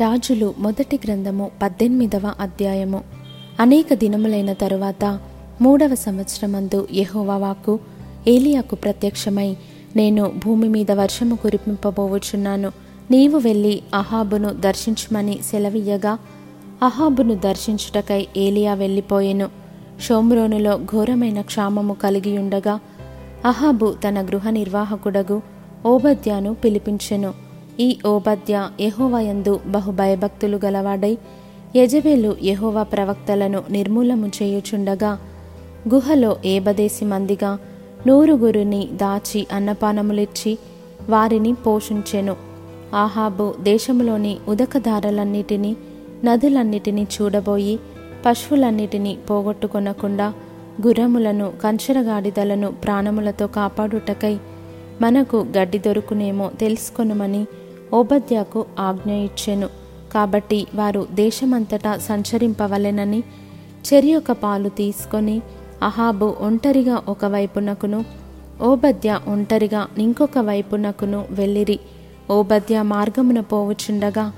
రాజులు మొదటి గ్రంథము పద్దెనిమిదవ అధ్యాయము. అనేక దినములైన తరువాత మూడవ సంవత్సరమందు యహోవాకు ఏలియాకు ప్రత్యక్షమై నేను భూమి మీద వర్షము కురిపింపబోవచ్చున్నాను నీవు వెళ్ళి అహాబును దర్శించమని సెలవియ్యగా అహాబును దర్శించుటకై ఏలియా వెళ్ళిపోయెను. షోమ్రోనులో ఘోరమైన క్షామము కలిగి ఉండగా అహాబు తన గృహ నిర్వాహకుడగు ఓబద్యాను పిలిపించెను. ఈ ఓబద్య యహోవయందు బహుభయభక్తులు గలవాడై యజబేలు యెహోవా ప్రవక్తలను నిర్మూలము చేయుచుండగా గుహలో ఏబదేసి మందిగా నూరుగురిని దాచి అన్నపానములిచ్చి వారిని పోషించెను. ఆహాబు దేశములోని ఉదకదారలన్నిటినీ నదులన్నిటినీ చూడబోయి పశువులన్నిటినీ పోగొట్టుకొనకుండా గుర్రములను కంచరగాడిదలను ప్రాణములతో కాపాడుటకై మనకు గడ్డి దొరుకునేమో తెలుసుకొనుమని ఓబద్యాకు ఆజ్ఞ ఇచ్చెను. కాబట్టి వారు దేశమంతటా సంచరింపవలెనని చెరియొక పాలు తీసుకొని అహాబు ఒంటరిగా ఒక వైపునకును ఓబద్య ఒంటరిగా ఇంకొక వైపునకును వెళ్ళిరి. ఓబద్య మార్గమున పోవుచుండగా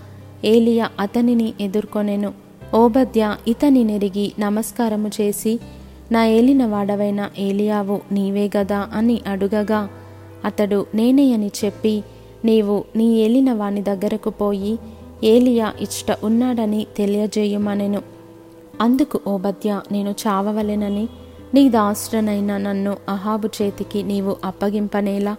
ఏలియా అతనిని ఎదుర్కొనెను. ఓబద్య ఇతని నెరిగి నమస్కారము చేసి నా ఏలిన వాడవైన ఏలియావు నీవే గదా అని అడుగగా అతడు నేనే అని చెప్పి నీవు నీ ఏలిన వాని దగ్గరకు పోయి ఏలియా ఇచ్చట ఉన్నాడని తెలియజేయమనెను. అందుకు ఓబద్య నేను చావవలెనని నీ దాసుడనైన నన్ను అహాబు చేతికి నీవు అప్పగింపనేలా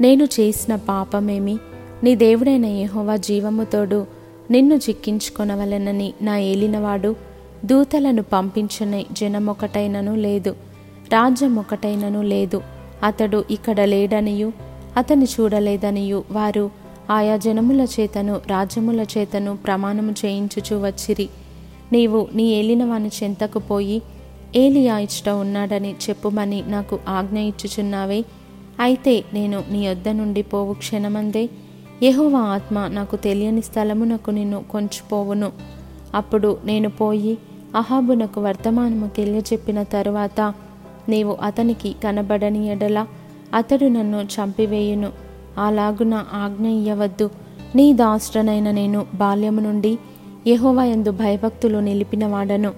నేను చేసిన పాపమేమి? నీ దేవుడైన యెహోవా జీవముతోడు నిన్ను చిక్కించుకొనవలెనని నా ఏలినవాడు దూతలను పంపించని జనమొకటైనను లేదు రాజ్యం ఒకటైనను లేదు అతడు ఇక్కడ లేడనియు అతని చూడలేదనియు వారు ఆయా జనముల చేతను రాజ్యముల చేతను ప్రమాణము చేయించుచు వచ్చిరి. నీవు నీ ఏలినవాని చెంతకు పోయి ఏలియా ఇచ్చట ఉన్నాడని చెప్పుమని నాకు ఆజ్ఞ ఇచ్చుచున్నావే. అయితే నేను నీ వద్ద నుండి పోవు క్షణమందే. యెహోవా ఆత్మ నాకు తెలియని స్థలమునకు నిన్ను కొంచిపోవును. అప్పుడు నేను పోయి అహాబునకు వర్తమానము తెలియజెప్పిన తరువాత నీవు అతనికి కనబడని ఎడల అతడు నన్ను చంపివేయును. అలాగున ఆజ్ఞ ఇయ్యవద్దు. నీ దాష్టనైన నేను బాల్యము నుండి యహోవాయందు భయభక్తులు నిలిపినవాడను.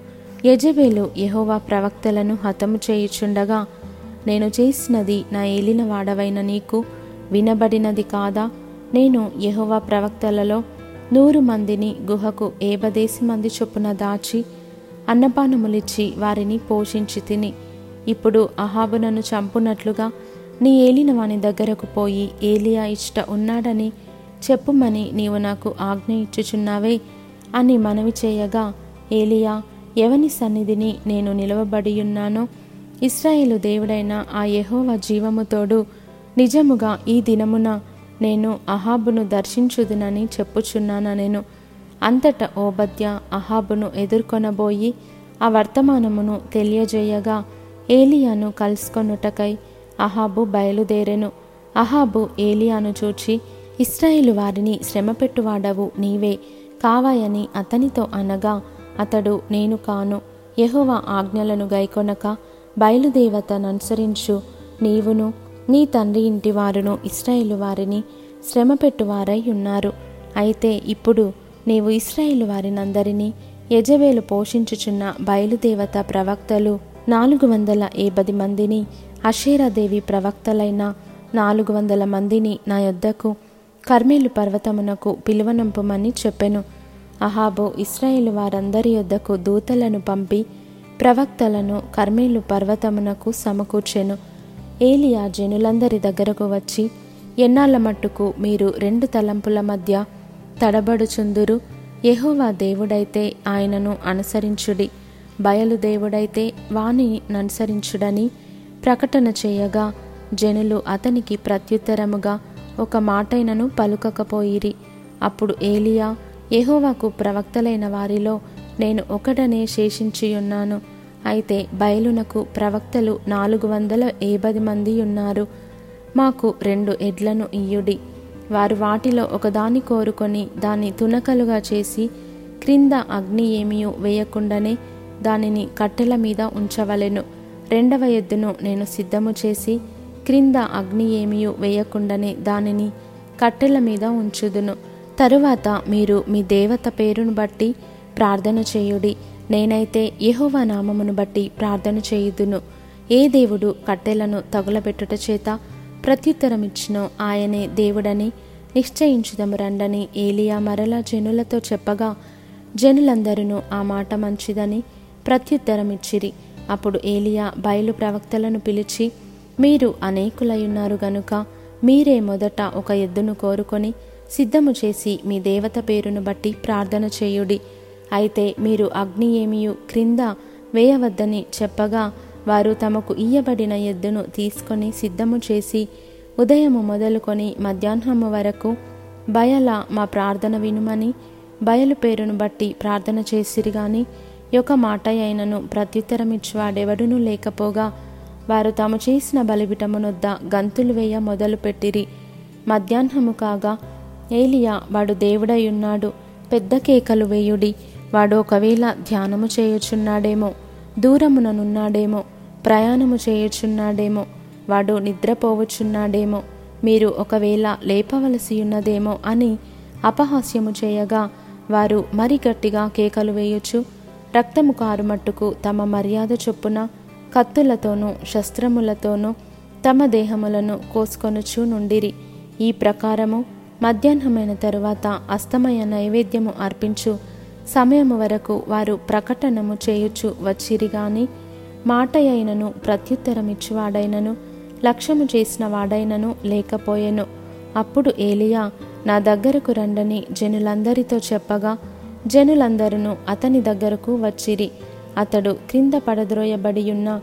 యజబేలు యహోవా ప్రవక్తలను హతము చేయుచుండగా నేను చేసినది నా ఏలిన వాడవైన నీకు వినబడినది కాదా? నేను యహోవా ప్రవక్తలలో నూరు మందిని గుహకు ఏబదేసి మంది చొప్పున దాచి అన్నపానములిచ్చి వారిని పోషించి తిని ఇప్పుడు అహాబు నన్ను చంపునట్లుగా నీ ఏలిన వాని దగ్గరకు పోయి ఏలియా ఇష్ట ఉన్నాడని చెప్పుమని నీవు నాకు ఆజ్ఞ ఇచ్చుచున్నావే అని మనవి చేయగా ఏలియా ఎవని సన్నిధిని నేను నిలవబడియున్నానో? ఇస్రాయేలు దేవుడైన ఆ యహోవ జీవముతోడు నిజముగా ఈ దినమున నేను అహాబును దర్శించుదునని చెప్పుచున్నాన నేను? అంతట ఓబద్య అహాబును ఎదుర్కొనబోయి ఆ వర్తమానమును తెలియజేయగా ఏలియాను కలుసుకొనుటకై అహాబు బయలుదేరెను. అహాబు ఏలియాను చూచి ఇస్రాయేలు వారిని శ్రమపెట్టువాడవు నీవే కావాయని అతనితో అనగా అతడు నేను కాను యెహోవా ఆజ్ఞలను గైకొనక బయలుదేవతననుసరించు నీవును నీ తండ్రి ఇంటి వారును ఇస్రాయేలు వారిని శ్రమపెట్టువారై ఉన్నారు. అయితే ఇప్పుడు నీవు ఇస్రాయేలు వారినందరినీ యజవేలు పోషించుచున్న బయలుదేవత ప్రవక్తలు నాలుగు వందల ఏబది మందిని అషేరాదేవి ప్రవక్తలైన నాలుగు వందల మందిని నా యొద్దకు కర్మేలు పర్వతమునకు పిలువనంపమని చెప్పెను. అహాబో ఇస్రాయేల్ వారందరి యొద్దకు దూతలను పంపి ప్రవక్తలను కర్మేలు పర్వతమునకు సమకూర్చెను. ఏలియా జనులందరి దగ్గరకు వచ్చి ఎన్నాళ్ళ మట్టుకు మీరు రెండు తలంపుల మధ్య తడబడుచుందురు? యహోవా దేవుడైతే ఆయనను అనుసరించుడి. బయలు దేవుడైతే వాని అనుసరించుడని ప్రకటన చేయగా జనులు అతనికి ప్రత్యుత్తరముగా ఒక మాటైనను పలుకకపోయిరి. అప్పుడు ఏలియా ఎహోవాకు ప్రవక్తలైన వారిలో నేను ఒకటనే శేషించియున్నాను. అయితే బయలునకు ప్రవక్తలు నాలుగు వందల ఏబది మంది ఉన్నారు. మాకు రెండు ఎడ్లను ఇయ్యుడి. వారు వాటిలో ఒకదాని కోరుకొని దాన్ని తునకలుగా చేసి క్రింద అగ్ని ఏమీ వేయకుండానే దానిని కట్టెల మీద ఉంచవలెను. రెండవ ఎద్దును నేను సిద్ధము చేసి క్రింద అగ్ని ఏమియు వేయకుండానే దానిని కట్టెల మీద ఉంచుదును. తరువాత మీరు మీ దేవత పేరును బట్టి ప్రార్థన చేయుడి. నేనైతే యహోవ నామమును బట్టి ప్రార్థన చేయుదును. ఏ దేవుడు కట్టెలను తగులబెట్టుట చేత ప్రత్యుత్తరమిచ్చినో ఆయనే దేవుడని నిశ్చయించుదము రండని ఏలియా మరలా జనులతో చెప్పగా జనులందరూ ఆ మాట మంచిదని ప్రత్యుత్తరమిచ్చిరి. అప్పుడు ఏలియా బయలు ప్రవక్తలను పిలిచి మీరు అనేకులయున్నారు గనుక మీరే మొదట ఒక ఎద్దును కోరుకొని సిద్ధము చేసి మీ దేవత పేరును బట్టి ప్రార్థన చేయుడి. అయితే మీరు అగ్ని ఏమియు క్రింద వేయవద్దని చెప్పగా వారు తమకు ఇయ్యబడిన ఎద్దును తీసుకొని సిద్ధము చేసి ఉదయము మొదలుకొని మధ్యాహ్నము వరకు బయల మా ప్రార్థన వినుమని బయలు పేరును బట్టి ప్రార్థన చేసిరి గాని యొక్క మాట అయినను ప్రత్యుత్తరమిచ్చువాడెవడునూ లేకపోగా వారు తాము చేసిన బలిబిటమునొద్ద గంతులు వేయ మొదలుపెట్టిరి. మధ్యాహ్నము కాగా ఏలియా వాడు దేవుడై ఉన్నాడు పెద్ద కేకలు వేయుడి వాడు ఒకవేళ ధ్యానము చేయుచున్నాడేమో దూరముననున్నాడేమో ప్రయాణము చేయుచున్నాడేమో వాడు నిద్రపోవచ్చున్నాడేమో మీరు ఒకవేళ లేపవలసి ఉన్నదేమో అని అపహాస్యము చేయగా వారు మరి గట్టిగా కేకలు వేయొచ్చు రక్తము కారుమట్టుకు తమ మర్యాద చొప్పున కత్తులతోనూ శస్త్రములతోనూ తమ దేహములను కోసుకొనుచూ నుండిరి. ఈ ప్రకారము మధ్యాహ్నమైన తరువాత అస్తమయ నైవేద్యము అర్పించు. సమయము వరకు వారు ప్రకటనము చేయుచు వచ్చిరి గాని మాట అయినను ప్రత్యుత్తరమిచ్చువాడైనను లక్ష్యము చేసిన వాడైనను లేకపోయెను. అప్పుడు ఏలియా నా దగ్గరకు రండని జనులందరితో చెప్పగా జనులందరూ అతని దగ్గరకు వచ్చిరి. అతడు క్రింద పడద్రోయబడి ఉన్న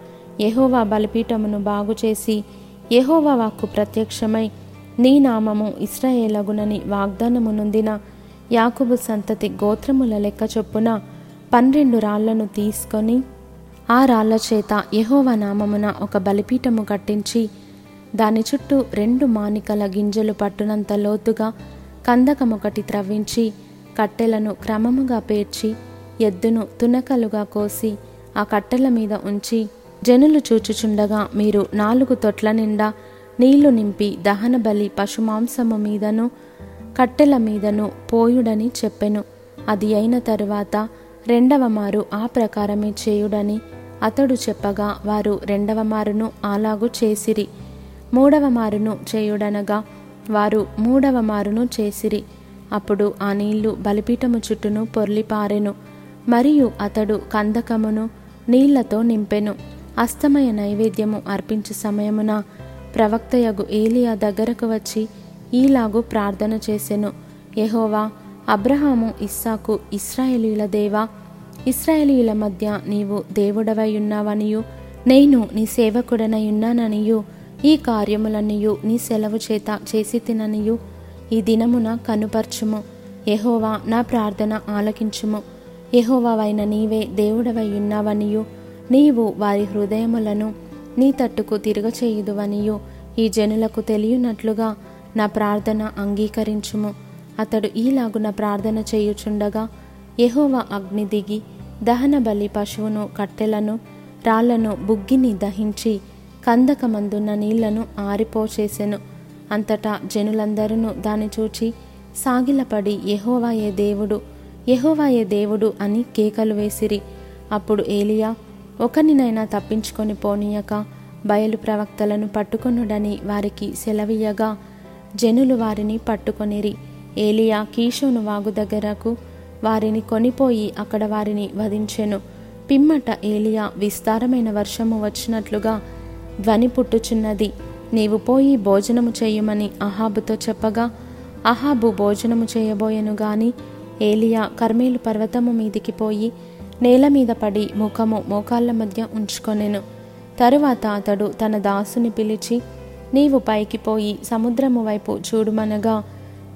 బలిపీఠమును బాగుచేసి యహోవా వాక్కు ప్రత్యక్షమై నీ నామము ఇస్రాయేలగునని వాగ్దానమునుందిన యాకుబు సంతతి గోత్రముల లెక్క చొప్పున పన్నెండు రాళ్ళను తీసుకొని ఆ రాళ్ళ చేత యహోవా నామమున ఒక బలిపీఠము కట్టించి దాని చుట్టూ రెండు మానికల గింజలు పట్టునంత లోతుగా కందకమొకటి త్రవ్వించి కట్టెలను క్రమముగా పేర్చి ఎద్దును తునకలుగా కోసి ఆ కట్టెల మీద ఉంచి జనులు చూచుచుండగా మీరు నాలుగు తొట్ల నిండా నీళ్ళు నింపి దహన బలి పశుమాంసము మీదను కట్టెల మీదను పోయుడని చెప్పెను. అది అయిన తరువాత రెండవ మారు ఆ ప్రకారమే చేయుడని అతడు చెప్పగా వారు రెండవ మారును అలాగు చేసిరి. మూడవ మారును చేయుడనగా వారు మూడవ మారును చేసిరి. అప్పుడు ఆ నీళ్ళు బలిపీఠము చుట్టూను పొర్లిపారెను. మరియు అతడు కందకమును నీళ్ళతో నింపెను. అస్తమయ నైవేద్యము అర్పించు సమయమున ప్రవక్తయగు ఏలియా దగ్గరకు వచ్చి ఈలాగు ప్రార్థన చేసెను. యహోవా అబ్రహాము ఇస్సాకు ఇస్రాయేలీల దేవా ఇస్రాయేలీల మధ్య నీవు దేవుడవై ఉన్నావనియు నేను నీ సేవకుడనై ఉన్నాననియు ఈ కార్యములనియు నీ సెలవు చేత చేసి తిననియు ఈ దినమున కనుపర్చుము. ఎహోవా నా ప్రార్థన ఆలకించుము. యెహోవావైన నీవే దేవుడవై ఉన్నావనియు. నీవు వారి హృదయములను నీ తట్టుకు తిరగచేయుదువనియు. ఈ జనులకు తెలియనట్లుగా నా ప్రార్థన అంగీకరించుము. అతడు ఈలాగున ప్రార్థన చేయుచుండగా ఎహోవ అగ్ని దిగి దహన బలి పశువును కట్టెలను రాళ్ళను బుగ్గిని దహించి కందకమందున్న నీళ్ళను ఆరిపోచేసెను. అంతటా జనులందరూ దాన్ని చూచి సాగిలపడి యహోవాయే దేవుడు యహోవాయే దేవుడు అని కేకలు వేసిరి. అప్పుడు ఏలియా ఒకనినైనా తప్పించుకొని పోనీయక బయలు ప్రవక్తలను పట్టుకొనుడని వారికి సెలవీయగా జనులు వారిని పట్టుకొనిరి. ఏలియా కీషోను వాగు దగ్గరకు వారిని కొనిపోయి అక్కడ వారిని వధించెను. పిమ్మట ఏలియా విస్తారమైన వర్షము వచ్చినట్లుగా ధ్వని పుట్టుచున్నది. నీవు పోయి భోజనము చేయమని అహాబుతో చెప్పగా అహాబు భోజనము చేయబోయెను గాని ఏలియా కర్మేలు పర్వతము మీదికి పోయి నేల మీద పడి ముఖము మోకాళ్ళ మధ్య ఉంచుకొనెను. తరువాత అతడు తన దాసుని పిలిచి నీవు పైకి పోయి సముద్రము వైపు చూడుమనగా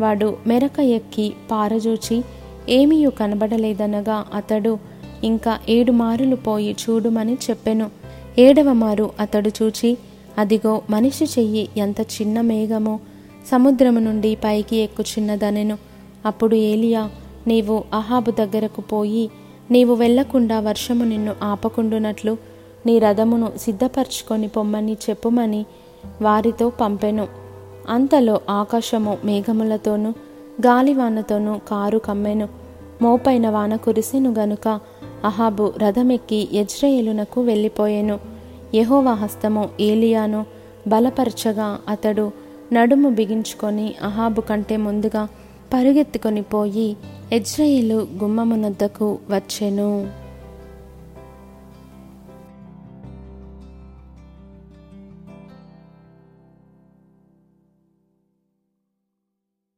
వాడు మెరక ఎక్కి పారజూచి ఏమీయూ కనబడలేదనగా అతడు ఇంకా ఏడు మారులు పోయి చూడుమని చెప్పెను. ఏడవ మారు అతడు చూచి అదిగో మనిషి చెయ్యి ఎంత చిన్న మేఘమో. సముద్రము నుండి పైకి ఎక్కుచిన్నదనెను అప్పుడు ఏలియా నీవు అహాబు దగ్గరకు పోయి నీవు వెళ్ళకుండా వర్షము నిన్ను ఆపకుండునట్లు నీ రథమును సిద్ధపరచుకొని పొమ్మని చెప్పుమని వారితో పంపెను. అంతలో ఆకాశము మేఘములతోనూ గాలివానతోనూ కారు కమ్మెను. మోపైన వాన కురిసెను గనుక అహాబు రథమెక్కి యజ్రయేలునకు వెళ్ళిపోయెను. యహోవా హస్తము ఏలియాను బలపరచగా అతడు నడుము బిగించుకొని అహాబు కంటే ముందుగా పరుగెత్తుకొని పోయి ఎజ్రయేలు గుమ్మమునద్దకు వచ్చెను.